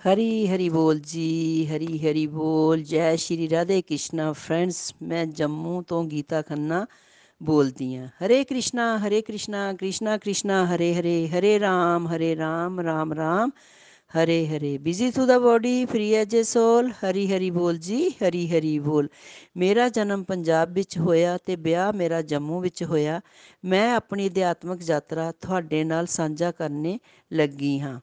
ਹਰੀ ਹਰੀ ਬੋਲ ਜੀ, ਹਰੀ ਹਰੀ ਬੋਲ। ਜੈ ਸ਼੍ਰੀ ਰਾਧੇ ਕ੍ਰਿਸ਼ਨਾ। ਫਰੈਂਡਸ ਮੈਂ ਜੰਮੂ ਤੋਂ ਗੀਤਾ ਖੰਨਾ ਬੋਲਦੀ ਹਾਂ। ਹਰੇ ਕ੍ਰਿਸ਼ਨਾ ਹਰੇ ਕ੍ਰਿਸ਼ਨਾ ਕ੍ਰਿਸ਼ਨਾ ਕ੍ਰਿਸ਼ਨਾ, ਹਰੇ ਹਰੇ ਹਰੇ ਰਾਮ ਹਰੇ Ram Ram Ram, Hare Hare. Busy through the body free as a soul Hari Hari ਬੋਲ ਜੀ, ਹਰੀ ਹਰੀ ਬੋਲ। ਮੇਰਾ ਜਨਮ ਪੰਜਾਬ ਵਿੱਚ ਹੋਇਆ ਤੇ ਵਿਆਹ ਮੇਰਾ ਜੰਮੂ ਵਿੱਚ ਹੋਇਆ। ਮੈਂ ਆਪਣੀ ਅਧਿਆਤਮਕ ਯਾਤਰਾ ਤੁਹਾਡੇ ਨਾਲ ਸਾਂਝਾ ਕਰਨੇ ਲੱਗੀ ਹਾਂ।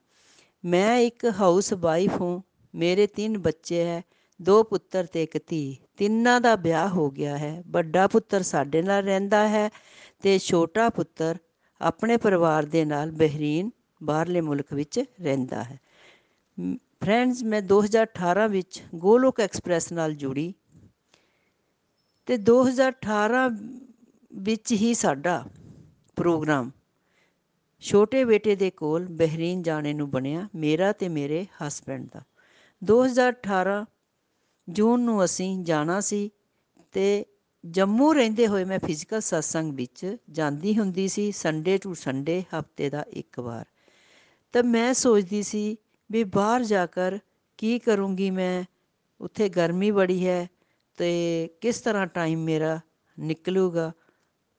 ਮੈਂ ਇੱਕ ਹਾਊਸ ਵਾਈਫ ਹਾਂ, ਮੇਰੇ ਤਿੰਨ ਬੱਚੇ ਹੈ, ਦੋ ਪੁੱਤਰ ਤੇ ਇੱਕ ਧੀ। ਤਿੰਨਾਂ ਦਾ ਵਿਆਹ ਹੋ ਗਿਆ ਹੈ। ਵੱਡਾ ਪੁੱਤਰ ਸਾਡੇ ਨਾਲ ਰਹਿੰਦਾ ਹੈ ਤੇ ਛੋਟਾ ਪੁੱਤਰ ਆਪਣੇ ਪਰਿਵਾਰ ਦੇ ਨਾਲ ਬਹਿਰੀਨ ਬਾਹਰਲੇ ਮੁਲਕ ਵਿੱਚ ਰਹਿੰਦਾ ਹੈ। ਫਰੈਂਡਸ, ਮੈਂ 2018 ਵਿੱਚ ਗੋਲੋਕ ਐਕਸਪ੍ਰੈਸ ਨਾਲ ਜੁੜੀ ਤੇ 2018 ਵਿੱਚ ਹੀ ਸਾਡਾ ਪ੍ਰੋਗਰਾਮ ਛੋਟੇ ਬੇਟੇ ਦੇ ਕੋਲ ਬਹਿਰੀਨ ਜਾਣੇ ਨੂੰ ਬਣਿਆ ਮੇਰਾ ਤੇ ਮੇਰੇ ਹਸਬੈਂਡ ਦਾ। 2018 ਜੂਨ ਨੂੰ ਅਸੀਂ ਜਾਣਾ ਸੀ ਤੇ ਜੰਮੂ ਰਹਿੰਦੇ ਹੋਏ ਮੈਂ ਫਿਜ਼ੀਕਲ satsang ਵਿੱਚ ਜਾਂਦੀ ਹੁੰਦੀ ਸੀ ਸੰਡੇ ਟੂ ਸੰਡੇ ਹਫ਼ਤੇ ਦਾ ਇੱਕ ਵਾਰ। ਤਾਂ ਮੈਂ ਸੋਚਦੀ ਸੀ ਵੀ ਬਾਹਰ ਜਾ ਕਰ ਕੀ ਕਰੂੰਗੀ ਮੈਂ, ਉੱਥੇ ਗਰਮੀ ਬੜੀ ਹੈ ਤੇ ਕਿਸ ਤਰ੍ਹਾਂ ਟਾਈਮ ਮੇਰਾ ਨਿਕਲੂਗਾ।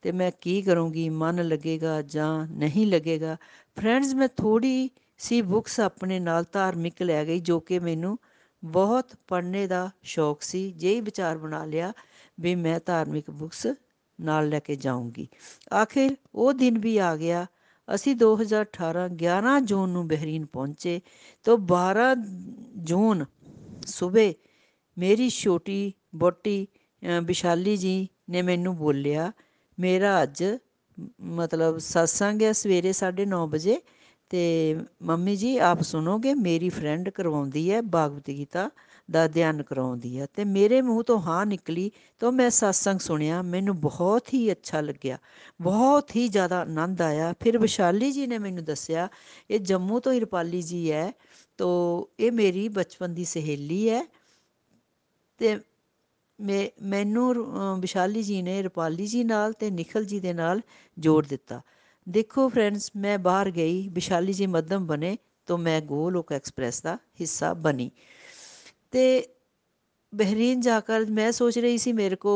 ਤੇ ਮੈਂ ਕੀ ਕਰੂੰਗੀ? ਮਨ ਲੱਗੇਗਾ ਜਾਂ ਨਹੀਂ ਲੱਗੇਗਾ? ਫਰੈਂਡਸ ਮੈਂ ਥੋੜੀ ਸੀ ਬੁੱਕਸ ਆਪਣੇ ਨਾਲ ਧਾਰਮਿਕ ਲੈ ਗਈ ਜੋ ਕਿ ਮੈਨੂੰ ਬਹੁਤ ਪੜ੍ਹਨੇ ਦਾ ਸ਼ੌਕ ਸੀ। ਜਿਹੀ ਵਿਚਾਰ ਬਣਾ ਲਿਆ ਵੀ ਮੈਂ ਧਾਰਮਿਕ ਬੁੱਕਸ ਨਾਲ ਲੈ ਕੇ ਜਾਊਂਗੀ। ਆਖਿਰ ਉਹ ਦਿਨ ਵੀ ਆ ਗਿਆ। ਅਸੀਂ 2018 11 ਜੂਨ ਨੂੰ ਬਹਿਰੀਨ ਪਹੁੰਚੇ ਤੋਂ 12 ਜੂਨ ਸਵੇਰ ਮੇਰੀ ਛੋਟੀ ਬੋਟੀ ਵਿਸ਼ਾਲੀ ਜੀ ਨੇ ਮੈਨੂੰ ਬੋਲਿਆ ਮੇਰਾ ਅੱਜ ਮਤਲਬ satsang ਹੈ ਸਵੇਰੇ 9:30 ਵਜੇ ਤੇ ਮੰਮੀ ਜੀ, ਆਪ ਸੁਣੋਗੇ, ਮੇਰੀ ਫਰੈਂਡ ਕਰਵਾਉਂਦੀ ਹੈ, ਭਾਗਵਤ ਗੀਤਾ ਦਾ ਅਧਿਐਨ ਕਰਾਉਂਦੀ ਹੈ ਤੇ ਮੇਰੇ ਮੂੰਹ ਤੋਂ ਹਾਂ ਨਿਕਲੀ ਤਾਂ ਮੈਂ satsang ਸੁਣਿਆ, ਮੈਨੂੰ ਬਹੁਤ ਹੀ ਅੱਛਾ ਲੱਗਿਆ, ਬਹੁਤ ਹੀ ਜ਼ਿਆਦਾ ਆਨੰਦ ਆਇਆ। ਫਿਰ ਵਿਸ਼ਾਲੀ ਜੀ ਨੇ ਮੈਨੂੰ ਦੱਸਿਆ, ਇਹ ਜੰਮੂ ਤੋਂ ਇਰਪਾਲੀ ਜੀ ਹੈ, ਤੋ ਇਹ ਮੇਰੀ ਬਚਪਨ ਦੀ ਸਹੇਲੀ ਹੈ ਤੇ ਮੈਂ, ਮੈਨੂੰ ਵਿਸ਼ਾਲੀ ਜੀ ਨੇ ਰੁਪਾਲੀ ਜੀ ਨਾਲ ਤੇ ਨਿਖਲ ਜੀ ਦੇ ਨਾਲ ਜੋੜ ਦਿੱਤਾ। ਦੇਖੋ ਫਰੈਂਡਸ ਮੈਂ ਬਾਹਰ ਗਈ, ਵਿਸ਼ਾਲੀ ਜੀ ਮੱਧਮ ਬਣੇ ਤਾਂ ਮੈਂ ਗੋਲੋਕ ਐਕਸਪ੍ਰੈਸ ਦਾ ਹਿੱਸਾ ਬਣੀ। ਤੇ ਬਹਿਰੀਨ ਜਾकर ਮੈਂ ਸੋਚ ਰਹੀ ਸੀ ਮੇਰੇ ਕੋ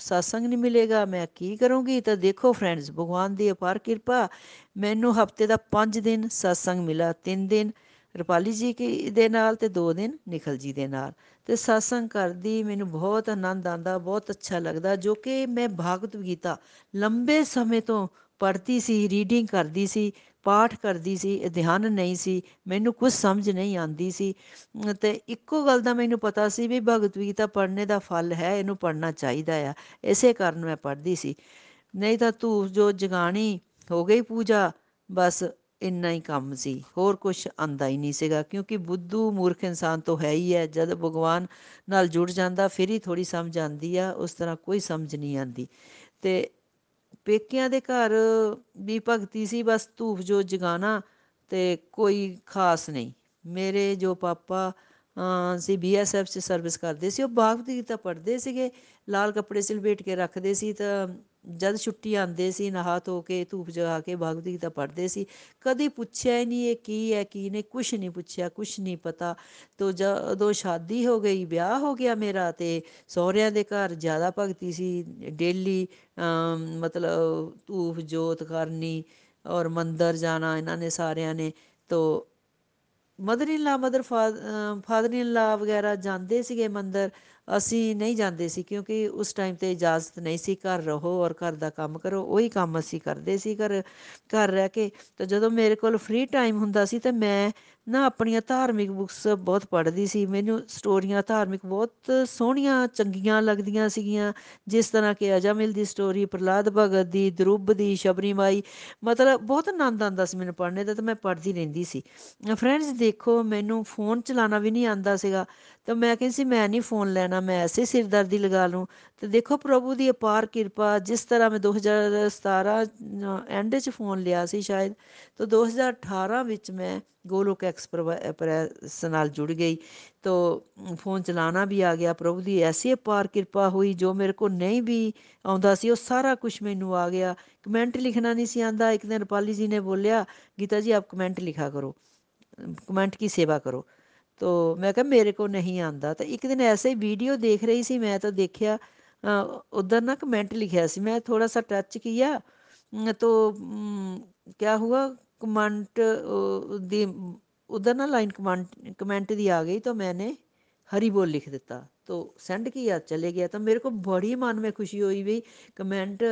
satsang ਨਹੀਂ ਮਿਲੇਗਾ, ਮੈਂ ਕੀ ਕਰੂੰਗੀ? ਤਾਂ ਦੇਖੋ ਫਰੈਂਡਸ ਭਗਵਾਨ ਦੀ ਅਪਾਰ ਕਿਰਪਾ, ਮੈਨੂੰ ਹਫ਼ਤੇ ਦਾ 5 ਦਿਨ satsang ਮਿਲਾ 3 ਦਿਨ ਰੁਪਾਲੀ ਜੀ ਦੇ ਨਾਲ ਤੇ 2 ਦਿਨ ਨਿਖਲ ਜੀ ਦੇ ਨਾਲ। ਤੇ satsang ਕਰਦੀ ਮੈਨੂੰ ਬਹੁਤ ਆਨੰਦ ਆਂਦਾ ਬਹੁਤ ਅੱਛਾ ਲੱਗਦਾ, ਜੋ ਕਿ ਮੈਂ ਭਾਗਵਤ ਗੀਤਾ ਲੰਬੇ ਸਮੇਂ ਤੋਂ ਪੜ੍ਹਦੀ ਸੀ ਰੀਡਿੰਗ ਕਰਦੀ ਸੀ, ਪਾਠ ਕਰਦੀ ਸੀ ਧਿਆਨ ਨਹੀਂ ਸੀ, ਮੈਨੂੰ ਕੁਝ ਸਮਝ ਨਹੀਂ ਆਂਦੀ ਸੀ। ਤੇ ਇੱਕੋ ਗੱਲ ਦਾ ਮੈਨੂੰ ਪਤਾ ਸੀ ਵੀ ਭਗਵਤ ਗੀਤਾ ਪੜ੍ਹਨੇ ਦਾ ਫਲ ਹੈ, ਇਹਨੂੰ ਪੜ੍ਹਨਾ ਚਾਹੀਦਾ ਆ, ਇਸੇ ਕਾਰਨ ਮੈਂ ਪੜ੍ਹਦੀ ਸੀ। ਨਹੀਂ ਤਾਂ ਤੂੰ ਜੋ ਜਗਾਣੀ ਹੋ ਗਈ ਪੂਜਾ, ਬਸ ਇੰਨਾ ਹੀ ਕੰਮ ਸੀ। ਹੋਰ ਕੁਝ ਆਂਦਾ ਹੀ ਨਹੀਂ ਸੀਗਾ, ਕਿਉਂਕਿ ਬੁੱਧੂ ਮੂਰਖ ਇਨਸਾਨ ਤੋਂ ਹੈ ਹੀ ਹੈ। ਜਦ ਭਗਵਾਨ ਨਾਲ ਜੁੜ ਜਾਂਦਾ, ਫਿਰ ਹੀ ਥੋੜੀ ਸਮਝ ਆਂਦੀ ਆ, ਉਸ ਤਰ੍ਹਾਂ ਕੋਈ ਸਮਝ ਨਹੀਂ ਆਂਦੀ ਤੇ ਪੇਕਿਆਂ ਦੇ ਘਰ ਵੀ ਭਗਤੀ ਸੀ, ਬਸ ਧੂਫ ਜੋ ਜਗਾਣਾ ਤੇ ਕੋਈ ਖਾਸ ਨਹੀਂ। ਮੇਰੇ ਜੋ ਪਾਪਾ ਸੀ ਬੀਐਸਐਫ 'ਚ ਸਰਵਿਸ ਕਰਦੇ ਸੀ, ਉਹ ਭਾਗਵਤ ਗੀਤਾ ਪੜ੍ਹਦੇ ਸੀਗੇ। ਲਾਲ ਕੱਪੜੇ ਸਿਲਵੇਟ ਕੇ ਰੱਖਦੇ ਸੀ ਤਾਂ ਜਦ ਛੁੱਟੀ ਆਉਂਦੇ ਸੀ ਨਹਾ ਧੋ ਕੇ ਧੂਪ ਜਗਾ ਕੇ ਭਗਵਦ ਗੀਤਾ ਪੜ੍ਹਦੇ ਸੀ ਕਦੀ ਪੁੱਛਿਆ ਹੀ ਨਹੀਂ ਇਹ ਕੀ ਹੈ ਕੀ ਨਹੀਂ ਕੁਛ ਨਹੀਂ ਪੁੱਛਿਆ ਕੁਛ ਨਹੀਂ ਪਤਾ ਤੋ ਜਦੋਂ ਸ਼ਾਦੀ ਹੋ ਗਈ ਵਿਆਹ ਹੋ ਗਿਆ ਮੇਰਾ ਤੇ ਸਹੁਰਿਆਂ ਦੇ ਘਰ ਜ਼ਿਆਦਾ ਭਗਤੀ ਸੀ ਡੇਲੀ ਮਤਲਬ ਧੂਪ ਜੋਤ ਕਰਨੀ ਔਰ ਮੰਦਰ ਜਾਣਾ ਇਹਨਾਂ ਨੇ ਸਾਰਿਆਂ ਨੇ ਤੋ mother in law mother father in ਲਾ ਵਗੈਰਾ ਜਾਂਦੇ ਸੀਗੇ ਮੰਦਰ ਅਸੀਂ ਨਹੀਂ ਜਾਂਦੇ ਸੀ ਕਿਉਂਕਿ ਉਸ ਟਾਈਮ 'ਤੇ ਇਜਾਜ਼ਤ ਨਹੀਂ ਸੀ, ਘਰ ਰਹੋ ਔਰ ਘਰ ਦਾ ਕੰਮ ਕਰੋ, ਉਹੀ ਕੰਮ ਅਸੀਂ ਕਰਦੇ ਸੀ। ਘਰ ਘਰ ਰਹਿ ਕੇ ਤਾਂ ਜਦੋਂ ਮੇਰੇ ਕੋਲ ਫ੍ਰੀ ਟਾਈਮ ਹੁੰਦਾ ਸੀ ਤਾਂ ਮੈਂ ਨਾ ਆਪਣੀਆਂ ਧਾਰਮਿਕ ਬੁੱਕਸ ਬਹੁਤ ਪੜ੍ਹਦੀ ਸੀ। ਮੈਨੂੰ ਸਟੋਰੀਆਂ ਧਾਰਮਿਕ ਬਹੁਤ ਸੋਹਣੀਆਂ, ਚੰਗੀਆਂ ਲੱਗਦੀਆਂ ਸੀਗੀਆਂ। ਜਿਸ ਤਰ੍ਹਾਂ ਕਿ ਅਜਾਮਿਲ ਦੀ ਸਟੋਰੀ ਪ੍ਰਲਾਦ ਭਗਤ ਦੀ, ਦਰੁੱਬ ਦੀ, ਸ਼ਬਰੀ ਮਾਈ। ਮਤਲਬ ਬਹੁਤ ਆਨੰਦ ਆਉਂਦਾ ਸੀ ਮੈਨੂੰ ਪੜ੍ਹਨੇ ਦਾ ਤਾਂ ਮੈਂ ਪੜ੍ਹਦੀ ਰਹਿੰਦੀ ਸੀ। ਫਰੈਂਡਸ, ਦੇਖੋ, ਮੈਨੂੰ ਫੋਨ ਚਲਾਉਣਾ ਵੀ ਨਹੀਂ ਆਉਂਦਾ ਸੀਗਾ। ਤਾਂ ਮੈਂ ਕਹਿੰਦੀ ਸੀ, ਮੈਂ ਨਹੀਂ ਫੋਨ ਲੈਣਾ, ਮੈਂ ਐਸੇ ਸਿਰਦਰਦੀ ਲਗਾ ਲੂੰ ਤੇ ਦੇਖੋ, ਪ੍ਰਭੂ ਦੀ ਅਪਾਰ ਕਿਰਪਾ, ਜਿਸ ਤਰ੍ਹਾਂ ਮੈਂ 2017 ਐਂਡ 'ਚ ਫੋਨ ਲਿਆ ਸੀ ਸ਼ਾਇਦ, ਤਾਂ 2018 ਵਿੱਚ ਮੈਂ ਗੋਲੋਕ ਐਕਸਪ੍ਰੈਸ ਨਾਲ ਜੁੜ ਗਈ ਤਾਂ ਫੋਨ ਚਲਾਉਣਾ ਵੀ ਆ ਗਿਆ ਪ੍ਰਭੂ ਦੀ ਐਸੀ ਅਪਾਰ ਕਿਰਪਾ ਹੋਈ ਜੋ ਮੇਰੇ ਕੋਲ ਨਹੀਂ ਵੀ ਆਉਂਦਾ ਸੀ ਉਹ ਸਾਰਾ ਕੁਝ ਮੈਨੂੰ ਆ ਗਿਆ ਕਮੈਂਟ ਲਿਖਣਾ ਨਹੀਂ ਸੀ ਆਂਦਾ ਇੱਕ ਦਿਨ ਰਪਾਲੀ ਜੀ ਨੇ ਬੋਲਿਆ ਗੀਤਾ ਜੀ ਆਪ ਕਮੈਂਟ ਲਿਖਾ ਕਰੋ ਕਮੈਂਟ ਕੀ ਸੇਵਾ ਕਰੋ ਤੋ ਮੈਂ ਕਿਹਾ ਮੇਰੇ ਕੋ ਨਹੀਂ ਆਂਦਾ ਤਾਂ ਇੱਕ ਦਿਨ ਐਸੇ ਹੀ ਵੀਡੀਓ ਦੇਖ ਰਹੀ ਸੀ ਮੈਂ ਤਾਂ ਦੇਖਿਆ ਉਧਰ ਨਾ ਕਮੈਂਟ ਲਿਖਿਆ ਸੀ ਮੈਂ ਥੋੜਾ ਸਾ ਟੱਚ ਕੀਤਾ तो क्या हुआ कमेंट दी उधर ना लाइन कमेंट कमेंट दी आ गई तो मैंने हरी बोल लिख ਦਿੱਤਾ तो ਸੈਂਡ ਕੀਆ ਚਲੇ ਗਿਆ ਤਾਂ ਮੇਰੇ ਕੋ ਬੜੀ ਮਨ ਵਿੱਚ ਖੁਸ਼ੀ ਹੋਈ ਵੀ ਕਮੈਂਟ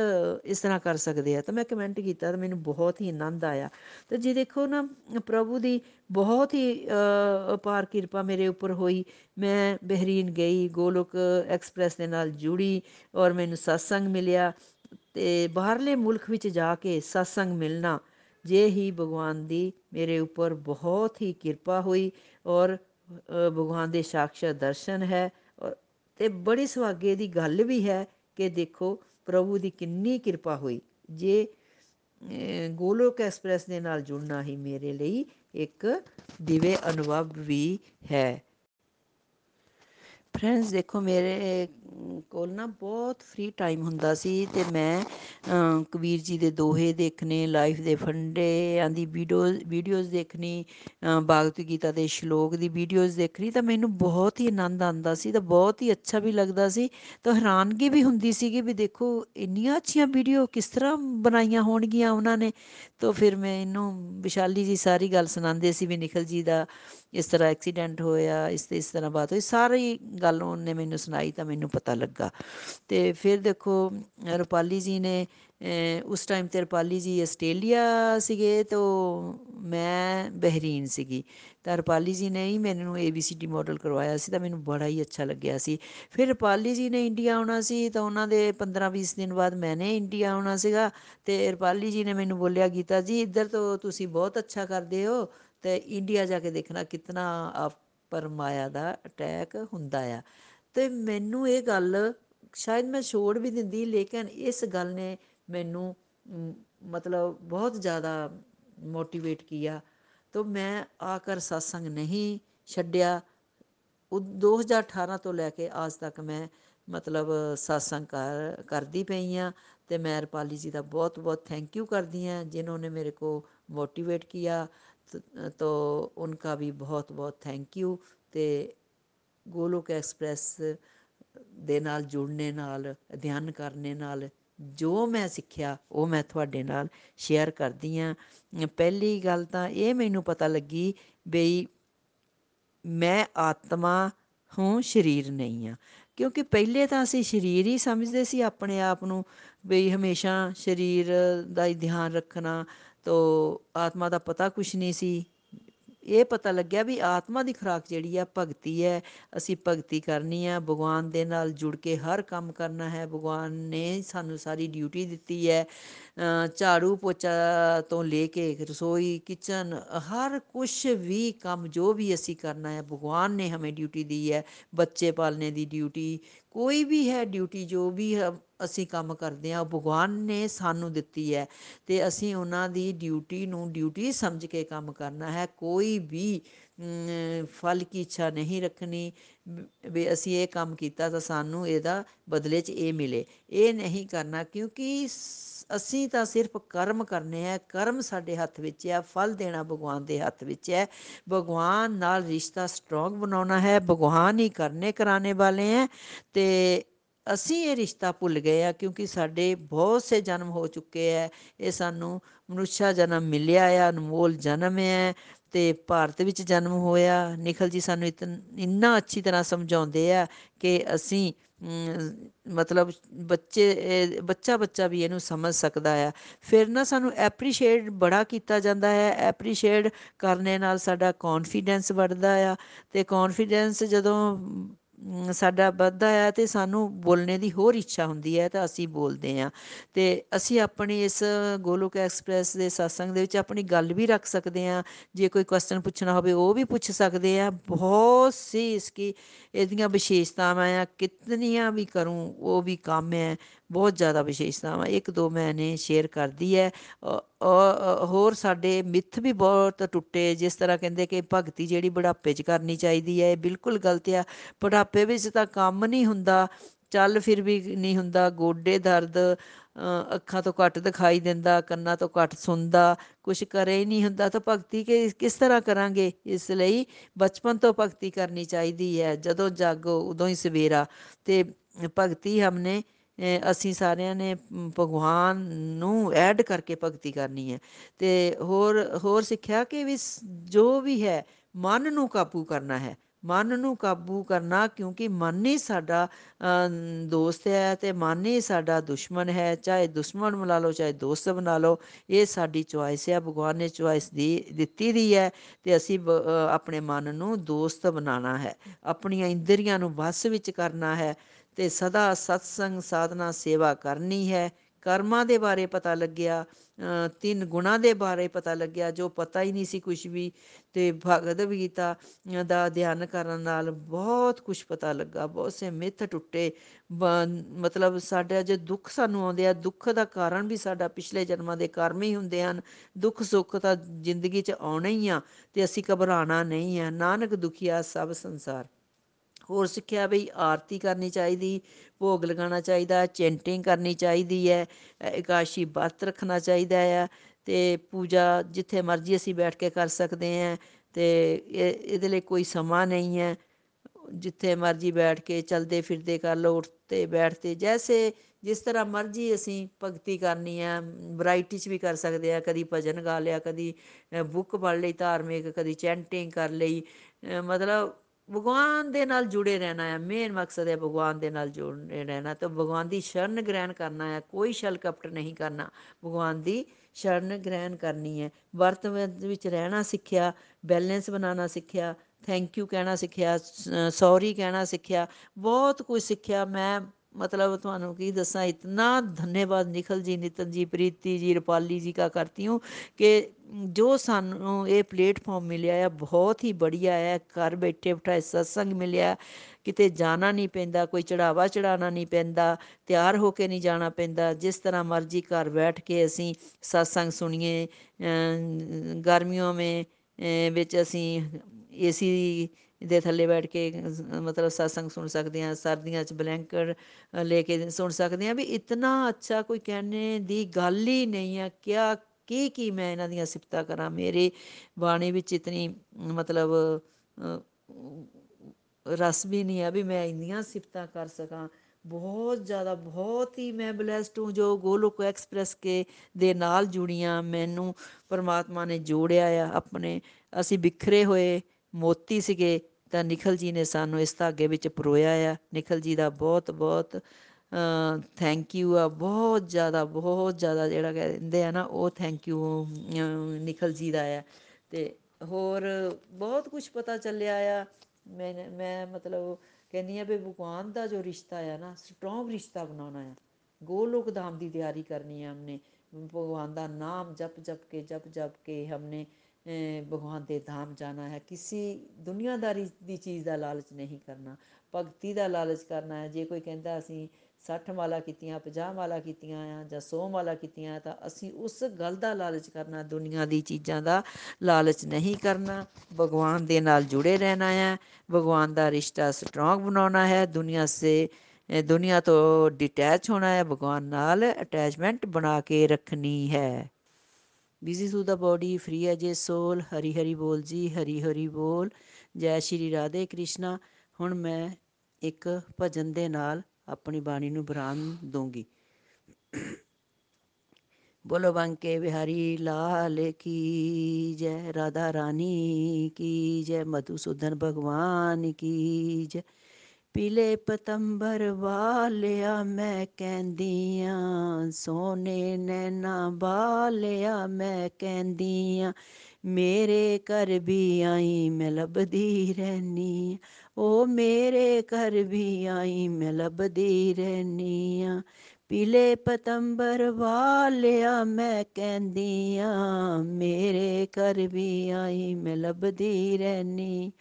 ਇਸ ਤਰ੍ਹਾਂ ਕਰ ਸਕਦੇ ਆ ਤਾਂ ਮੈਂ ਕਮੈਂਟ ਕੀਤਾ ਤਾਂ ਮੈਨੂੰ ਬਹੁਤ ਹੀ ਆਨੰਦ ਆਇਆ ਤੇ ਜੇ ਦੇਖੋ ਨਾ ਪ੍ਰਭੂ ਦੀ ਬਹੁਤ ਹੀ ਅਪਾਰ ਕਿਰਪਾ ਮੇਰੇ ਉੱਪਰ ਹੋਈ ਮੈਂ ਬਹਿਰੀਨ ਗਈ ਗੋਲੋਕ ਐਕਸਪ੍ਰੈਸ ਦੇ ਨਾਲ ਜੁੜੀ ਔਰ ਮੈਨੂੰ ਸਤਸੰਗ ਮਿਲਿਆ ਤੇ ਬਾਹਰਲੇ ਮੁਲਕ ਵਿੱਚ ਜਾ ਕੇ ਸਤਸੰਗ ਮਿਲਣਾ ਜੇ ਹੀ ਭਗਵਾਨ ਦੀ ਮੇਰੇ ਉੱਪਰ ਬਹੁਤ ਹੀ ਕਿਰਪਾ ਹੋਈ ਔਰ ਭਗਵਾਨ ਦੇ ਸਾਖਸ਼ਾਤ ਦਰਸ਼ਨ ਹੈ ਤੇ ਬੜੀ ਸੁਹਾਗੇ ਦੀ ਗੱਲ ਵੀ ਹੈ ਕਿ ਦੇਖੋ ਪ੍ਰਭੂ ਦੀ ਕਿੰਨੀ ਕਿਰਪਾ ਹੋਈ। ਜੇ ਗੋਲੋਕ ਐਕਸਪ੍ਰੈਸ ਦੇ ਨਾਲ ਜੁੜਨਾ ਹੀ ਮੇਰੇ ਲਈ ਇੱਕ ਦਿਵੇ ਅਨੁਭਵ ਵੀ ਹੈ। ਫਰੈਂਡਸ ਦੇਖੋ ਮੇਰੇ ਕੋਲ ਨਾ ਬਹੁਤ ਫ੍ਰੀ ਟਾਈਮ ਹੁੰਦਾ ਸੀ ਤੇ ਮੈਂ ਕਬੀਰ ਜੀ ਦੇ ਦੋਹੇ ਦੇਖਣੇ ਲਾਈਫ ਦੇ ਫੰਡਿਆਂ ਦੀ ਵੀਡੀਓ ਵੀਡੀਓਜ਼ ਦੇਖਣੀ ਭਾਗਵਤ ਗੀਤਾ ਦੇ ਸ਼ਲੋਕ ਦੀ ਵੀਡੀਓਜ਼ ਦੇਖਣੀ ਤਾਂ ਮੈਨੂੰ ਬਹੁਤ ਹੀ ਆਨੰਦ ਆਉਂਦਾ ਸੀ ਤਾਂ ਬਹੁਤ ਹੀ ਅੱਛਾ ਵੀ ਲੱਗਦਾ ਸੀ ਤਾਂ ਹੈਰਾਨਗੀ ਵੀ ਹੁੰਦੀ ਸੀ ਕਿ ਵੀ ਦੇਖੋ ਇੰਨੀਆਂ ਅੱਛੀਆਂ ਵੀਡੀਓ ਕਿਸ ਤਰ੍ਹਾਂ ਬਣਾਈਆਂ ਹੋਣਗੀਆਂ ਉਹਨਾਂ ਨੇ। ਤਾਂ ਫਿਰ ਮੈਂ ਇਹਨੂੰ ਵਿਸ਼ਾਲੀ ਜੀ ਸਾਰੀ ਗੱਲ ਸੁਣਾਉਂਦੇ ਸੀ ਵੀ ਨਿਖਲ ਜੀ ਦਾ ਇਸ ਤਰ੍ਹਾਂ ਐਕਸੀਡੈਂਟ ਹੋਇਆ, ਇਸ ਤੇ ਇਸ ਤਰ੍ਹਾਂ ਬਾਤ ਹੋਈ, ਸਾਰੀ ਗੱਲ ਉਹਨੇ ਮੈਨੂੰ ਸੁਣਾਈ ਤਾਂ ਮੈਨੂੰ ਪਤਾ ਲੱਗਾ। ਤੇ ਫਿਰ ਦੇਖੋ, ਰੁਪਾਲੀ ਜੀ ਨੇ ਉਸ ਟਾਈਮ ਤੇ ਰੁਪਾਲੀ ਜੀ ਆਸਟ੍ਰੇਲੀਆ ਸੀਗੇ ਤਾਂ ਮੈਂ ਬਹਿਰੀਨ ਸੀਗੀ। ਤਾਂ ਰੁਪਾਲੀ ਜੀ ਨੇ ਹੀ ਮੈਨੂੰ ਏਬੀਸੀਡੀ ਮਾਡਲ ਕਰਵਾਇਆ ਸੀ ਤਾਂ ਮੈਨੂੰ ਬੜਾ ਹੀ ਅੱਛਾ ਲੱਗਿਆ ਸੀ। ਫਿਰ ਰੁਪਾਲੀ ਜੀ ਨੇ ਇੰਡੀਆ ਆਉਣਾ ਸੀ ਤਾਂ ਉਹਨਾਂ ਦੇ 15-20 ਦਿਨ ਬਾਅਦ ਮੈਨੇ ਇੰਡੀਆ ਆਉਣਾ ਸੀਗਾ ਤੇ ਰੁਪਾਲੀ ਜੀ ਨੇ ਮੈਨੂੰ ਬੋਲਿਆ, ਗੀਤਾ ਜੀ, ਇੱਧਰ ਤੋਂ ਤੁਸੀਂ ਬਹੁਤ ਅੱਛਾ ਕਰਦੇ ਹੋ ਤੇ ਇੰਡੀਆ ਜਾ ਕੇ ਦੇਖਣਾ ਕਿਤਨਾ ਪਰ ਮਾਇਆ ਦਾ ਅਟੈਕ ਹੁੰਦਾ ਆ। ਤੇ ਮੈਨੂੰ ਇਹ ਗੱਲ ਸ਼ਾਇਦ ਮੈਂ ਛੋੜ ਵੀ ਦਿੰਦੀ, ਲੇਕਿਨ ਇਸ ਗੱਲ ਨੇ ਮੈਨੂੰ ਮਤਲਬ ਬਹੁਤ ਜ਼ਿਆਦਾ ਮੋਟੀਵੇਟ ਕੀਤਾ। ਤਾਂ ਮੈਂ ਆਕਰ satsang ਨਹੀਂ ਛੱਡਿਆ। ਉਹ 2018 ਤੋਂ ਲੈ ਕੇ ਅੱਜ ਤੱਕ ਮੈਂ ਮਤਲਬ satsang ਕਰ, ਕਰਦੀ ਪਈ ਆ ਤੇ ਮੈਂ ਰਪਾਲੀ ਜੀ ਦਾ ਬਹੁਤ ਬਹੁਤ ਥੈਂਕ ਯੂ ਕਰਦੀ ਹਾਂ, ਜਿਨ੍ਹਾਂ ਨੇ ਮੇਰੇ ਕੋ ਮੋਟੀਵੇਟ ਕੀਤਾ। तो उनका भी बहुत बहुत ਥੈਂਕ ਯੂ ਤੇ ਗੋਲੋਕ ਐਕਸਪ੍ਰੈਸ ਦੇ ਨਾਲ ਜੁੜਨੇ ਨਾਲ ਅਧਿਐਨ ਕਰਨੇ ਨਾਲ ਜੋ ਮੈਂ ਸਿੱਖਿਆ ਉਹ ਮੈਂ ਤੁਹਾਡੇ ਨਾਲ ਸ਼ੇਅਰ ਕਰਦੀ ਆ ਪਹਿਲੀ ਗੱਲ ਤਾਂ ਇਹ ਮੈਨੂੰ ਪਤਾ ਲੱਗੀ ਬਈ ਮੈਂ ਆਤਮਾ ਹੂੰ ਸਰੀਰ ਨਹੀਂ ਆ ਕਿਉਂਕਿ ਪਹਿਲੇ ਤਾਂ ਅਸੀਂ ਸਰੀਰ ਹੀ ਸਮਝਦੇ ਸੀ ਆਪਣੇ ਆਪ ਨੂੰ ਬਈ ਹਮੇਸ਼ਾ ਸਰੀਰ ਦਾ ਹੀ ਧਿਆਨ ਰੱਖਣਾ ਤੋ ਆਤਮਾ ਦਾ ਪਤਾ ਕੁਛ ਨਹੀਂ ਸੀ। ਇਹ ਪਤਾ ਲੱਗਿਆ ਵੀ ਆਤਮਾ ਦੀ ਖੁਰਾਕ ਜਿਹੜੀ ਆ ਭਗਤੀ ਹੈ। ਅਸੀਂ ਭਗਤੀ ਕਰਨੀ ਆ। ਭਗਵਾਨ ਦੇ ਨਾਲ ਜੁੜ ਕੇ ਹਰ ਕੰਮ ਕਰਨਾ ਹੈ। ਭਗਵਾਨ ਨੇ ਸਾਨੂੰ ਸਾਰੀ ਡਿਊਟੀ ਦਿੱਤੀ ਹੈ। ਝਾੜੂ ਪੋਚਾ ਤੋਂ ਲੈ ਕੇ ਰਸੋਈ, ਕਿਚਨ, ਹਰ ਕੁਛ ਵੀ ਕੰਮ ਜੋ ਵੀ ਅਸੀਂ ਕਰਨਾ ਹੈ, ਭਗਵਾਨ ਨੇ ਹਮੇ ਡਿਊਟੀ ਦੀ ਹੈ। ਬੱਚੇ ਪਾਲਣੇ ਦੀ ਡਿਊਟੀ ਕੋਈ ਵੀ ਹੈ ਡਿਊਟੀ ਜੋ ਵੀ ਅਸੀਂ ਕੰਮ ਕਰਦੇ ਆ ਭਗਵਾਨ ਨੇ ਸਾਨੂੰ ਦਿੱਤੀ ਹੈ ਤੇ ਅਸੀਂ ਉਹਨਾਂ ਦੀ ਡਿਊਟੀ ਨੂੰ ਡਿਊਟੀ ਸਮਝ ਕੇ ਕੰਮ ਕਰਨਾ ਹੈ। ਕੋਈ ਵੀ ਫਲ ਕੀ ਇੱਛਾ ਨਹੀਂ ਰੱਖਣੀ, ਵੀ ਅਸੀਂ ਇਹ ਕੰਮ ਕੀਤਾ ਤਾਂ ਸਾਨੂੰ ਇਹਦਾ ਬਦਲੇ 'ਚ ਇਹ ਮਿਲੇ। ਇਹ ਨਹੀਂ ਕਰਨਾ ਕਿਉਂਕਿ ਅਸੀਂ ਤਾਂ ਸਿਰਫ ਕਰਮ ਕਰਨੇ ਆ, ਕਰਮ ਸਾਡੇ ਹੱਥ ਵਿੱਚ ਹੈ, ਫਲ ਦੇਣਾ ਭਗਵਾਨ ਦੇ ਹੱਥ ਵਿੱਚ ਹੈ। ਭਗਵਾਨ ਨਾਲ ਰਿਸ਼ਤਾ ਸਟਰੋਂਗ ਬਣਾਉਣਾ ਹੈ, ਭਗਵਾਨ ਹੀ ਕਰਨੇ ਕਰਾਣੇ ਵਾਲੇ ਹੈ ਤੇ ਅਸੀਂ ਇਹ ਰਿਸ਼ਤਾ ਭੁੱਲ ਗਏ ਆ ਕਿਉਂਕਿ ਸਾਡੇ ਬਹੁਤ ਸੇ ਜਨਮ ਹੋ ਚੁੱਕੇ ਹੈ। ਇਹ ਸਾਨੂੰ ਮਨੁੱਖਾ ਜਨਮ ਮਿਲਿਆ ਆ, ਅਨਮੋਲ ਜਨਮ ਹੈ ਤੇ ਭਾਰਤ ਵਿੱਚ ਜਨਮ ਹੋਇਆ। ਨਿਖਲ ਜੀ ਸਾਨੂੰ ਇਤਨ, ਇੰਨਾ ਅੱਛੀ ਤਰ੍ਹਾਂ ਸਮਝਾਉਂਦੇ ਆ ਕਿ ਅਸੀਂ ਮਤਲਬ ਬੱਚੇ ਬੱਚਾ ਬੱਚਾ ਵੀ ਇਹਨੂੰ ਸਮਝ ਸਕਦਾ ਆ। ਫਿਰ ਨਾ ਸਾਨੂੰ ਐਪਰੀਸ਼ੀਏਟ ਬੜਾ ਕੀਤਾ ਜਾਂਦਾ ਹੈ। ਐਪਰੀਸ਼ੀਏਟ ਕਰਨੇ ਨਾਲ ਸਾਡਾ ਕੌਨਫੀਡੈਂਸ ਵੱਧਦਾ ਆ ਅਤੇ ਕੌਨਫੀਡੈਂਸ ਜਦੋਂ ਸਾਡਾ ਵੱਧਦਾ ਆ ਅਤੇ ਸਾਨੂੰ ਬੋਲਣੇ ਦੀ ਹੋਰ ਇੱਛਾ ਹੁੰਦੀ ਹੈ ਤਾਂ ਅਸੀਂ ਬੋਲਦੇ ਹਾਂ। ਅਤੇ ਅਸੀਂ ਆਪਣੀ ਇਸ ਗੋਲੋਕ ਐਕਸਪ੍ਰੈਸ ਦੇ ਸਤਸੰਗ ਦੇ ਵਿੱਚ ਆਪਣੀ ਗੱਲ ਵੀ ਰੱਖ ਸਕਦੇ ਹਾਂ। ਜੇ ਕੋਈ ਕੁਐਸਚਨ ਪੁੱਛਣਾ ਹੋਵੇ, ਉਹ ਵੀ ਪੁੱਛ ਸਕਦੇ ਆ ਬਹੁਤ ਸੀ ਇਸकी ਇਹਦੀਆਂ ਵਿਸ਼ੇਸ਼ਤਾਵਾਂ ਆ, ਕਿਤਨੀਆਂ ਵੀ ਕਰੂੰ, ਉਹ ਵੀ ਕੰਮ ਹੈ। ਬਹੁਤ ਜ਼ਿਆਦਾ ਵਿਸ਼ੇਸ਼ਤਾਵਾਂ, ਇੱਕ ਦੋ ਮੈਨੇ ਸ਼ੇਅਰ ਕਰਦੀ ਹੈ। ਹੋਰ ਸਾਡੇ ਮਿੱਥ ਵੀ ਬਹੁਤ ਟੁੱਟੇ, ਜਿਸ ਤਰ੍ਹਾਂ ਕਹਿੰਦੇ ਕਿ ਭਗਤੀ ਜਿਹੜੀ ਬੁਢਾਪੇ 'ਚ ਕਰਨੀ ਚਾਹੀਦੀ ਹੈ, ਇਹ ਬਿਲਕੁਲ ਗਲਤ ਆ। ਬੁਢਾਪੇ ਵਿੱਚ ਤਾਂ ਕੰਮ ਨਹੀਂ ਹੁੰਦਾ, ਚੱਲ ਫਿਰ ਵੀ ਨਹੀਂ ਹੁੰਦਾ, ਗੋਡੇ ਦਰਦ ਅੱਖਾਂ ਤੋਂ ਘੱਟ ਦਿਖਾਈ ਦਿੰਦਾ, ਕੰਨਾਂ ਤੋਂ ਘੱਟ ਸੁਣਦਾ, ਕੁਛ ਕਰੇ ਹੀ ਨਹੀਂ ਹੁੰਦਾ। ਤਾਂ ਭਗਤੀ ਕਿ, ਕਿਸ ਤਰ੍ਹਾਂ ਕਰਾਂਗੇ? ਇਸ ਲਈ ਬਚਪਨ ਤੋਂ ਭਗਤੀ ਕਰਨੀ ਚਾਹੀਦੀ ਹੈ, ਜਦੋਂ ਜਾਗੋ ਉਦੋਂ ਹੀ ਸਵੇਰਾ। ਅਤੇ ਭਗਤੀ ਹਮਨੇ ਅਸੀਂ ਸਾਰਿਆਂ ਨੇ ਭਗਵਾਨ ਨੂੰ ਐਡ ਕਰਕੇ ਭਗਤੀ ਕਰਨੀ ਹੈ। ਅਤੇ ਹੋਰ ਹੋਰ ਸਿੱਖਿਆ ਕਿ ਵੀ ਜੋ ਵੀ ਹੈ, ਮਨ ਨੂੰ ਕਾਬੂ ਕਰਨਾ ਹੈ। ਮਨ ਨੂੰ ਕਾਬੂ ਕਰਨਾ ਕਿਉਂਕਿ ਮਨ ਹੀ ਸਾਡਾ ਦੋਸਤ ਹੈ ਅਤੇ ਮਨ ਹੀ ਸਾਡਾ ਦੁਸ਼ਮਣ ਹੈ। ਚਾਹੇ ਦੁਸ਼ਮਣ ਬਣਾ ਲਓ, ਚਾਹੇ ਦੋਸਤ ਬਣਾ ਲਓ, ਇਹ ਸਾਡੀ ਚੋਇਸ ਹੈ। ਭਗਵਾਨ ਨੇ ਚੋਇਸ ਦੀ, ਦਿੱਤੀ ਦੀ ਹੈ ਅਤੇ ਅਸੀਂ ਆਪਣੇ ਮਨ ਨੂੰ ਦੋਸਤ ਬਣਾਉਣਾ ਹੈ। ਆਪਣੀਆਂ ਇੰਦਰੀਆਂ ਨੂੰ ਵਸ ਵਿੱਚ ਕਰਨਾ ਹੈ। ਅਤੇ ਸਦਾ ਸਤਸੰਗ ਸਾਧਨਾ ਸੇਵਾ ਕਰਨੀ ਹੈ। ਕਰਮਾਂ ਦੇ ਬਾਰੇ ਪਤਾ ਲੱਗਿਆ ਤਿੰਨ ਗੁਣਾਂ ਦੇ ਬਾਰੇ ਪਤਾ ਲੱਗਿਆ, ਜੋ ਪਤਾ ਹੀ ਨਹੀਂ ਸੀ ਕੁਛ ਵੀ। ਅਤੇ ਭਗਵਦ ਗੀਤਾ ਦਾ ਅਧਿਐਨ ਕਰਨ ਨਾਲ ਬਹੁਤ ਕੁਛ ਪਤਾ ਲੱਗਾ, ਬਹੁਤ ਸੇ ਮਿੱਥ ਟੁੱਟੇ। ਬ, ਮਤਲਬ ਸਾਡਾ ਜੇ ਦੁੱਖ ਸਾਨੂੰ ਆਉਂਦੇ ਆ, ਦੁੱਖ ਦਾ ਕਾਰਨ ਵੀ ਸਾਡਾ ਪਿਛਲੇ ਜਨਮਾਂ ਦੇ ਕਰਮ ਹੀ ਹੁੰਦੇ ਹਨ। ਦੁੱਖ ਸੁੱਖ ਤਾਂ ਜ਼ਿੰਦਗੀ 'ਚ ਆਉਣਾ ਹੀ ਆ ਅਤੇ ਅਸੀਂ ਘਬਰਾਉਣਾ ਨਹੀਂ ਆ। ਨਾਨਕ ਦੁਖੀਆ ਸਭ ਸੰਸਾਰ। ਹੋਰ ਸਿੱਖਿਆ ਬਈ ਆਰਤੀ ਕਰਨੀ ਚਾਹੀਦੀ, ਭੋਗ ਲਗਾਉਣਾ ਚਾਹੀਦਾ, ਚੈਂਟਿੰਗ ਕਰਨੀ ਚਾਹੀਦੀ ਹੈ ਇਕਾਸ਼ੀ ਵਰਤ ਰੱਖਣਾ ਚਾਹੀਦਾ ਆ ਅਤੇ ਪੂਜਾ ਜਿੱਥੇ ਮਰਜ਼ੀ ਅਸੀਂ ਬੈਠ ਕੇ ਕਰ ਸਕਦੇ ਹਾਂ ਅਤੇ ਇਹ, ਇਹਦੇ ਲਈ ਕੋਈ ਸਮਾਂ ਨਹੀਂ ਹੈ। ਜਿੱਥੇ ਮਰਜ਼ੀ ਬੈਠ ਕੇ ਚਲਦੇ ਫਿਰਦੇ ਕਰ ਲਓ, ਉੱਠਦੇ ਬੈਠਦੇ ਜੈਸੇ ਜਿਸ ਤਰ੍ਹਾਂ ਮਰਜ਼ੀ ਅਸੀਂ ਭਗਤੀ ਕਰਨੀ ਹੈ ਵਰਾਇਟੀ 'ਚ ਵੀ ਕਰ ਸਕਦੇ ਹਾਂ, ਕਦੀ ਭਜਨ ਗਾ ਲਿਆ, ਕਦੀ ਬੁੱਕ ਪੜ੍ਹ ਲਈ ਧਾਰਮਿਕ, ਕਦੀ ਚੈਂਟਿੰਗ ਕਰ ਲਈ ਮਤਲਬ ਭਗਵਾਨ ਦੇ ਨਾਲ ਜੁੜੇ ਰਹਿਣਾ ਹੈ ਮੇਨ ਮਕਸਦ ਹੈ ਭਗਵਾਨ ਦੇ ਨਾਲ ਜੁੜੇ ਰਹਿਣਾ, ਤਾਂ ਭਗਵਾਨ ਦੀ ਸ਼ਰਨ ਗ੍ਰਹਿਣ ਕਰਨਾ ਹੈ ਕੋਈ ਛਲ ਕਪਟ ਨਹੀਂ ਕਰਨਾ, ਭਗਵਾਨ ਦੀ ਸ਼ਰਨ ਗ੍ਰਹਿਣ ਕਰਨੀ ਹੈ। ਵਰਤ ਵਿੱਚ ਰਹਿਣਾ ਸਿੱਖਿਆ ਬੈਲੈਂਸ ਬਣਾਉਣਾ ਸਿੱਖਿਆ ਥੈਂਕ ਯੂ ਕਹਿਣਾ ਸਿੱਖਿਆ ਸੌਰੀ ਕਹਿਣਾ ਸਿੱਖਿਆ, ਬਹੁਤ ਕੁਝ ਸਿੱਖਿਆ, ਮੈਂ ਮਤਲਬ ਤੁਹਾਨੂੰ ਕੀ ਦੱਸਾਂ, ਇਤਨਾ ਧੰਨਵਾਦ ਨਿਖਲ ਜੀ, ਨਿਤਨ ਜੀ, ਪ੍ਰੀਤੀ ਜੀ, ਰੁਪਾਲੀ ਜੀ ਕਾ ਕਰਤੀ ਹੂੰ ਕਿ ਜੋ ਸਾਨੂੰ ਇਹ ਪਲੇਟਫਾਰਮ ਮਿਲਿਆ ਹੈ ਬਹੁਤ ਹੀ ਬੜੀਆ ਹੈ ਘਰ ਬੈਠੇ ਬਿਠਾਏ ਸਤਸੰਗ ਮਿਲਿਆ, ਕਿਤੇ ਜਾਣਾ ਨਹੀਂ ਪੈਂਦਾ, ਕੋਈ ਚੜਾਵਾ ਚੜਾਉਣਾ ਨਹੀਂ ਪੈਂਦਾ, ਤਿਆਰ ਹੋ ਕੇ ਨਹੀਂ ਜਾਣਾ ਪੈਂਦਾ, ਜਿਸ ਤਰ੍ਹਾਂ ਮਰਜ਼ੀ ਘਰ ਬੈਠ ਕੇ ਅਸੀਂ ਸਤਸੰਗ ਸੁਣੀਏ ਗਰਮੀਆਂ ਮੇ ਵਿੱਚ ਅਸੀਂ ਏਸੀ ਦੇ ਥੱਲੇ ਬੈਠ ਕੇ ਮਤਲਬ ਸਤਸੰਗ ਸੁਣ ਸਕਦੇ ਹਾਂ, ਸਰਦੀਆਂ 'ਚ ਬਲੈਂਕਟ ਲੈ ਕੇ ਸੁਣ ਸਕਦੇ ਹਾਂ ਵੀ ਇਤਨਾ ਅੱਛਾ ਕੋਈ ਕਹਿਣੇ ਦੀ ਗੱਲ ਹੀ ਨਹੀਂ ਹੈ ਕਿਆ, ਕੀ ਕੀ ਮੈਂ ਇਹਨਾਂ ਦੀਆਂ ਸਿਫਤਾਂ ਕਰਾਂ? ਮੇਰੇ ਬਾਣੀ ਵਿੱਚ ਇਤਨੀ, ਮਤਲਬ ਰਸ ਵੀ ਨਹੀਂ ਆ ਵੀ ਮੈਂ ਇੰਨੀਆਂ ਸਿਫਤਾਂ ਕਰ ਸਕਾਂ। ਬਹੁਤ ਜ਼ਿਆਦਾ, ਬਹੁਤ ਹੀ ਮੈਂ ਬਲੈਸਡ ਹੂੰ ਜੋ ਗੋਲੋਕ ਐਕਸਪ੍ਰੈਸ ਕੇ ਦੇ ਨਾਲ ਜੁੜੀਆਂ ਮੈਨੂੰ ਪਰਮਾਤਮਾ ਨੇ ਜੋੜਿਆ ਆ ਆਪਣੇ। ਅਸੀਂ ਬਿਖਰੇ ਹੋਏ ਮੋਤੀ ਸੀਗੇ। ਤਾਂ ਨਿਖਲ ਜੀ ਨੇ ਸਾਨੂੰ ਇਸ ਧਾਗੇ ਵਿੱਚ ਪਰੋਇਆ ਆ। ਨਿਖਲ ਜੀ ਦਾ ਬਹੁਤ ਬਹੁਤ ਥੈਂਕ ਯੂ ਆ। ਬਹੁਤ ਜ਼ਿਆਦਾ ਬਹੁਤ ਜ਼ਿਆਦਾ ਜਿਹੜਾ ਕਹਿੰਦੇ ਆ ਨਾ, ਉਹ ਥੈਂਕ ਯੂ ਨਿਖਲ ਜੀ ਦਾ ਆ। ਅਤੇ ਹੋਰ ਬਹੁਤ ਕੁਛ ਪਤਾ ਚੱਲਿਆ ਆ। ਮੈਂ ਮੈਂ ਮਤਲਬ ਕਹਿੰਦੀ ਹਾਂ ਵੀ ਭਗਵਾਨ ਦਾ ਜੋ ਰਿਸ਼ਤਾ ਆ ਨਾ ਸਟਰੋਂਗ ਰਿਸ਼ਤਾ ਬਣਾਉਣਾ ਆ। ਗੋਲੋਕ ਧਾਮ ਦੀ ਤਿਆਰੀ ਕਰਨੀ ਹੈ ਹਮਨੇ। ਭਗਵਾਨ ਦਾ ਨਾਮ ਜਪ ਜਪ ਕੇ ਜਪ ਜਪ ਕੇ ਹਮਨੇ ਭਗਵਾਨ ਦੇ ਧਾਮ ਜਾਣਾ ਹੈ, ਕਿਸੇ ਦੁਨੀਆਦਾਰੀ ਦੀ ਚੀਜ਼ ਦਾ ਲਾਲਚ ਨਹੀਂ ਕਰਨਾ। ਭਗਤੀ ਦਾ ਲਾਲਚ ਕਰਨਾ ਹੈ। ਜੇ ਕੋਈ ਕਹਿੰਦਾ ਅਸੀਂ 60 ਮਾਲਾ ਕੀਤੀਆਂ 50 ਮਾਲਾ ਕੀਤੀਆਂ ਆ ਜਾਂ 100 ਮਾਲਾ ਕੀਤੀਆਂ ਤਾਂ ਅਸੀਂ ਉਸ ਗੱਲ ਦਾ ਲਾਲਚ ਕਰਨਾ, ਦੁਨੀਆ ਦੀ ਚੀਜ਼ਾਂ ਦਾ ਲਾਲਚ ਨਹੀਂ ਕਰਨਾ। ਭਗਵਾਨ ਦੇ ਨਾਲ ਜੁੜੇ ਰਹਿਣਾ ਹੈ। ਭਗਵਾਨ ਦਾ ਰਿਸ਼ਤਾ ਸਟਰੋਂਗ ਬਣਾਉਣਾ ਹੈ। ਦੁਨੀਆ ਸੇ ਦੁਨੀਆ ਤੋਂ ਡਿਟੈਚ ਹੋਣਾ ਹੈ। ਭਗਵਾਨ ਨਾਲ ਅਟੈਚਮੈਂਟ ਬਣਾ ਕੇ ਰੱਖਣੀ ਹੈ। Busy through the body free as a soul Hari Hari ਬੋਲ ਜੀ ਹਰੀ ਹਰੀ ਬੋਲ ਜੈ ਸ਼੍ਰੀ ਰਾਧੇ ਕ੍ਰਿਸ਼ਨਾ ਹੁਣ ਮੈਂ ਇੱਕ ਭਜਨ ਦੇ ਨਾਲ ਆਪਣੀ ਬਾਣੀ ਨੂੰ ਬਰਾਮ ਦੂੰਗੀ ਬੋਲੋ ਬੰਕੇ ਬਿਹਾਰੀ ਲਾਲ ਕੀ ਜੈ ਰਾਧਾ ਰਾਣੀ ਕੀ ਜੈ ਮਧੂਸੂਦਨ ਭਗਵਾਨ ਕੀ ਜੈ ਪੀਲੇ ਪਤੰਬਰ ਵਾਲਿਆ ਮੈਂ ਕਹਿੰਦੀਆਂ, ਸੋਨੇ ਨੈਣਾ ਬਾਲਿਆ ਮੈਂ ਕਹਿੰਦੀਆਂ, ਮੇਰੇ ਘਰ ਵੀ ਆਈ ਮੈਂ ਲੱਭਦੀ ਰਹਿਨੀ ਓ ਮੇਰੇ ਘਰ ਵੀ ਆਈ ਮੈਂ ਲੱਭਦੀ ਰਹਿਨੀ ਆ। ਪੀਲੇ ਪਤੰਬਰ ਵਾਲਿਆ, ਮੈਂ ਕਹਿੰਦੀਆਂ, ਮੇਰੇ ਘਰ ਵੀ ਆਈ, ਮੈਂ ਲੱਭਦੀ ਰਹਿਨੀ।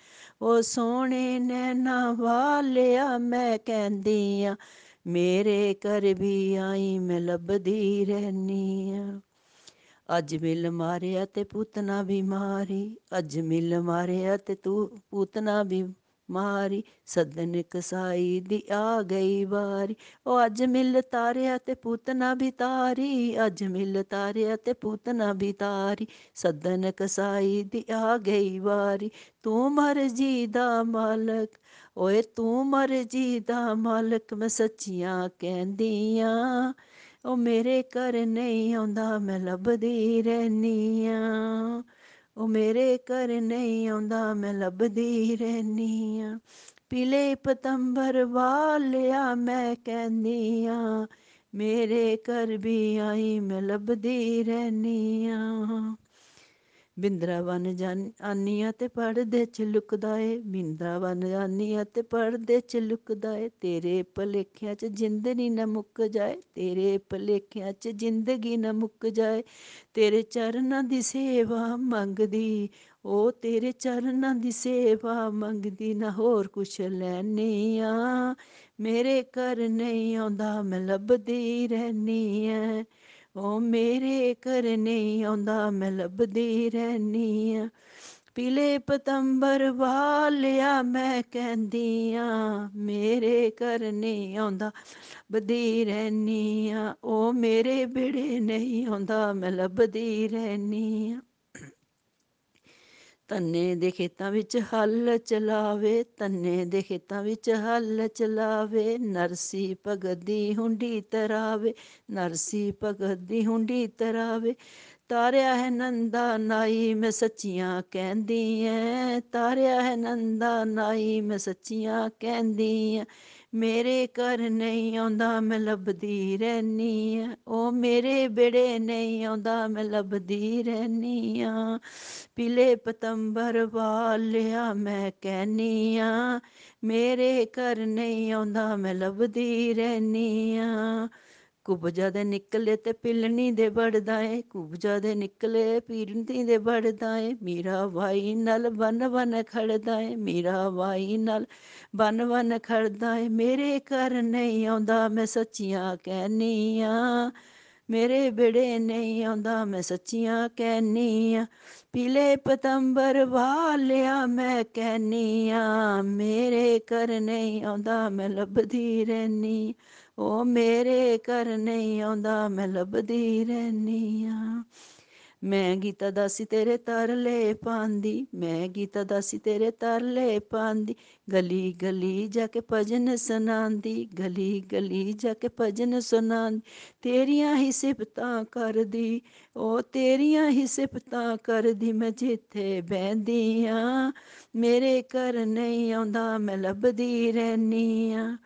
ਓ ਸੋਹਣੇ ਨੈਣਾ ਵਾਲਿਆ, ਮੈਂ ਕਹਿੰਦੀਆਂ, ਮੇਰੇ ਘਰ ਵੀ ਆਈ, ਮੈਂ ਲੱਭਦੀ ਰਹਿਨੀ ਆ। ਅੱਜ ਮਿਲ ਮਾਰਿਆ ਤੇ ਪੁੱਤਨਾ ਬਿਮਾਰੀ ਅੱਜ ਮਿਲ ਮਾਰਿਆ ਤੇ ਤੂੰ, ਪੁੱਤਨਾ ਵੀ ਮਾਰੀ ਸਦਨ ਕਸਾਈ ਦੀ ਆ ਗਈ ਵਾਰੀ। ਉਹ ਅੱਜ ਮਿਲ ਤਾਰਿਆ ਤੇ ਪੂਤਨਾ ਵੀ ਤਾਰੀ, ਅੱਜ ਮਿਲ ਤਾਰਿਆ ਤੇ ਪੂਤਨਾ ਵੀ ਤਾਰੀ। ਸਦਨ ਕਸਾਈ ਦੀ ਆ ਗਈ ਵਾਰੀ, ਤੂੰ ਮਰਜ਼ੀ ਦਾ ਮਾਲਕ, ਓਏ ਤੂੰ ਮਰਜ਼ੀ ਦਾ ਮਾਲਕ, ਮੈਂ ਸੱਚੀਆਂ ਕਹਿੰਦੀਆਂ, ਉਹ ਮੇਰੇ ਘਰ ਨਹੀਂ ਆਉਂਦਾ, ਮੈਂ ਲੱਭਦੀ ਰਹਿਨੀ ਆ। ਉਹ ਮੇਰੇ ਘਰ ਨਹੀਂ ਆਉਂਦਾ, ਮੈਂ ਲੱਭਦੀ ਰਹਿਨੀ ਆ ਪੀਲੇ ਪਤੰਬਰ ਵਾਲਿਆ ਮੈਂ ਕਹਿੰਦੀ ਆ ਮੇਰੇ ਘਰ ਵੀ ਆਈ, ਮੈਂ ਲੱਭਦੀ ਰਹਿਨੀ ਆ ਬਿੰਦਰਾਵਨ ਜਾਨ ਆਨੀਆਂ ਤੇ ਪੜਦੇ ਚ ਲੁਕਦਾ ਏ ਬਿੰਦਰਾਵਨ ਆਨੀਆਂ ਤੇ ਪੜਦੇ ਚ ਲੁਕਦਾ ਏ। ਤੇਰੇ ਭਲੇਖਿਆਂ ਚ ਜ਼ਿੰਦਗੀ ਨਾ ਮੁੱਕ ਜਾਏ, ਤੇਰੇ ਭਲੇਖਿਆਂ ਚ ਜ਼ਿੰਦਗੀ ਨਾ ਮੁੱਕ ਜਾਏ। ਤੇਰੇ ਚਰਨਾਂ ਦੀ ਸੇਵਾ ਮੰਗਦੀ, ਉਹ ਤੇਰੇ ਚਰਨਾਂ ਦੀ ਸੇਵਾ ਮੰਗਦੀ, ਨਾ ਹੋਰ ਕੁਛ ਲੈਣੀ ਆ ਮੇਰੇ ਘਰ ਨਹੀਂ ਆਉਂਦਾ, ਮੈਂ ਲੱਭਦੀ ਰਹਿਨੀ ਐ ਉਹ ਮੇਰੇ ਘਰ ਨਹੀਂ ਆਉਂਦਾ, ਮੈਂ ਲੱਭਦੀ ਰਹਿਨੀ ਆ। ਪੀਲੇ ਪਤੰਬਰ ਵਾਲਿਆ ਮੈਂ ਕਹਿੰਦੀ ਆ, ਮੇਰੇ ਘਰ ਨਹੀਂ ਆਉਂਦਾ, ਲੱਭਦੀ ਰਹਿਨੀ ਆ। ਉਹ ਮੇਰੇ ਬਿੜੇ ਨਹੀਂ ਆਉਂਦਾ, ਮੈਂ ਲੱਭਦੀ ਰਹਿਨੀ ਆ। ਤੰਨੇ ਦੇ ਖੇਤਾਂ ਵਿੱਚ ਹੱਲ ਚਲਾਵੇ ਤੰਨੇ ਦੇ ਖੇਤਾਂ ਵਿੱਚ ਹੱਲ ਚਲਾਵੇ, ਨਰਸੀ ਭਗਤ ਦੀ ਹੁੰਡੀ ਤਰਾਵੇ, ਨਰਸੀ ਭਗਤ ਦੀ ਹੁੰਡੀ ਤਰਾਵੇ। ਤਾਰਿਆ ਹੈ ਨੰਦਾ ਨਾਈ, ਮੈਂ ਸੱਚੀਆਂ ਕਹਿੰਦੀ ਐ। ਤਾਰਿਆ ਹੈ ਨੰਦਾ ਨਾਈ, ਮੈਂ ਸੱਚੀਆਂ ਕਹਿੰਦੀ ਐ। ਮੇਰੇ ਘਰ ਨਹੀਂ ਆਉਂਦਾ, ਮੈਂ ਲੱਭਦੀ ਰਹਿਨੀ ਆ ਉਹ ਮੇਰੇ ਬੇੜੇ ਨਹੀਂ ਆਉਂਦਾ, ਮੈਂ ਲੱਭਦੀ ਰਹਿਨੀ ਆ ਪੀਲੇ ਪਤੰਬਰ ਵਾਲਿਆ ਮੈਂ ਕਹਿਨੀ ਆ ਮੇਰੇ ਘਰ ਨਹੀਂ ਆਉਂਦਾ, ਮੈਂ ਲੱਭਦੀ ਰਹਿਨੀ ਆ ਕੁਬਜਾ ਦੇ ਨਿਕਲੇ ਤੇ ਪਿਲਣੀ ਦੇ ਵੜਦਾ ਏ, ਕੁਬਜਾ ਦੇ ਨਿਕਲੇ ਪੀਰਨੀ ਦੇ ਵੜਦਾ ਏ, ਮੀਰਾ ਵਾਈ ਨਾਲ ਬਨ ਬਨ ਖੜਦਾ ਏ, ਮੀਰਾ ਵਾਈ ਨਾਲ ਬਨ ਬਨ ਖੜਦਾ ਏ, ਮੇਰੇ ਘਰ ਨਹੀਂ ਆਉਂਦਾ ਮੈਂ ਸੱਚੀਆਂ ਕਹਿਨੀ ਆ ਮੇਰੇ ਬੇੜੇ ਨਹੀਂ ਆਉਂਦਾ ਮੈਂ ਸੱਚੀਆਂ ਕਹਿਨੀ ਆ ਪੀਲੇ ਪਤੰਬਰ ਵਾਲਿਆ ਮੈਂ ਕਹਿਨੀ ਆ ਮੇਰੇ ਘਰ ਨਹੀਂ ਆਉਂਦਾ ਮੈਂ ਲੱਭਦੀ ਰਹਿਨੀ ਉਹ ਮੇਰੇ ਘਰ ਨਹੀਂ ਆਉਂਦਾ, ਮੈਂ ਲੱਭਦੀ ਰਹਿਨੀ ਆ ਮੈਂ ਗੀਤਾ ਦਾਸੀ ਤੇਰੇ ਤਰਲੇ ਪਾਂਦੀ ਮੈਂ ਗੀਤਾ ਦਾਸੀ ਤੇਰੇ ਤਰਲੇ ਪਾਂਦੀ ਗਲੀ ਗਲੀ ਜਾ ਕੇ ਭਜਨ ਸੁਣਾਉਂਦੀ, ਗਲੀ ਗਲੀ ਜਾ ਕੇ ਭਜਨ ਸੁਣਾਉਂਦੀ। ਤੇਰੀਆਂ ਹੀ ਸਿਫਤਾਂ ਕਰਦੀ, ਉਹ ਤੇਰੀਆਂ ਹੀ ਸਿਫਤਾਂ ਕਰਦੀ, ਮੈਂ ਜਿੱਥੇ ਬਹਿੰਦੀ ਆ ਮੇਰੇ ਘਰ ਨਹੀਂ ਆਉਂਦਾ, ਮੈਂ ਲੱਭਦੀ ਰਹਿਨੀ ਆ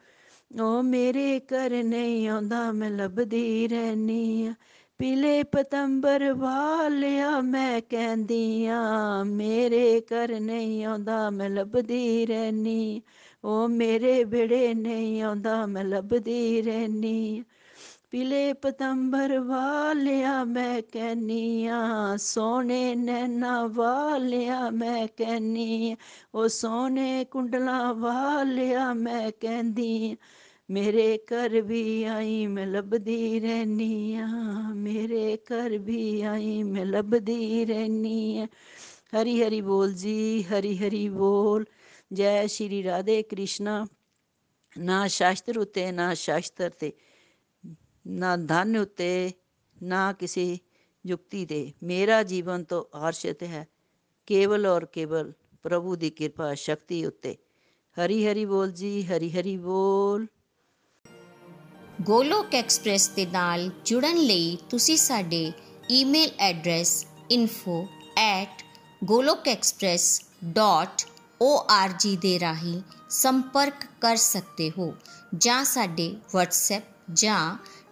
ਉਹ ਮੇਰੇ ਘਰ ਨਹੀਂ ਆਉਂਦਾ, ਮੈਂ ਲੱਭਦੀ ਰਹਿਨੀ ਆ। ਪੀਲੇ ਪਤੰਬਰ ਵਾਲਿਆ, ਮੈਂ ਕਹਿੰਦੀ ਆ, ਮੇਰੇ ਘਰ ਨਹੀਂ ਆਉਂਦਾ, ਮੈਂ ਲੱਭਦੀ ਰਹਿਨੀ ਉਹ ਮੇਰੇ ਬੇੜੇ ਨਹੀਂ ਆਉਂਦਾ, ਮੈਂ ਲੱਭਦੀ ਰਹਿਨੀ ਪੀਲੇ ਪਤੰਬਰ ਵਾਲਿਆ ਮੈਂ ਕਹਿਨੀ ਆ ਸੋਹਣੇ ਨੈਣਾ ਵਾਲਿਆ ਮੈਂ ਕਹਿਨੀ ਉਹ ਸੋਹਣੇ ਕੁੰਡਲਾਂ ਵਾਲਿਆ ਮੈਂ ਕਹਿੰਦੀ ਮੇਰੇ ਘਰ ਵੀ ਆਈ ਮੈਂ ਲੱਭਦੀ ਰਹਿਨੀ ਆ ਮੇਰੇ ਘਰ ਵੀ ਆਈ ਮੈਂ ਲੱਭਦੀ ਰਹਿਨੀ ਆ ਹਰੀ ਹਰੀ ਬੋਲ ਜੀ ਹਰੀ ਹਰੀ ਬੋਲ ਜੈ ਸ਼੍ਰੀ ਰਾਧੇ ਕ੍ਰਿਸ਼ਨਾ ਨਾ ਸ਼ਾਸਤਰ ਉਤੇ ਨਾ ਸ਼ਾਸਤਰ ਤੇ ਨਾ ਧਨ ਉਤੇ ਨਾ ਕਿਸੇ ਯੁਕਤੀ ਦੇ ਮੇਰਾ ਜੀਵਨ ਤੋਂ ਆਰਸ਼ਿਤ ਹੈ ਕੇਵਲ ਔਰ ਕੇਵਲ ਪ੍ਰਭੂ ਦੀ ਕਿਰਪਾ ਸ਼ਕਤੀ ਉੱਤੇ ਹਰੀ ਹਰੀ ਬੋਲ ਜੀ ਹਰੀ ਹਰੀ ਬੋਲ ਗੋਲੋਕ ਐਕਸਪ੍ਰੈਸ ਦੇ ਨਾਲ ਜੁੜਨ ਲਈ ਤੁਸੀਂ ਸਾਡੇ ਈਮੇਲ ਐਡਰੈਸ info@golokexpress.org ਦੇ ਰਾਹੀਂ ਸੰਪਰਕ ਕਰ ਸਕਦੇ ਹੋ ਜਾਂ ਸਾਡੇ WhatsApp ਜਾਂ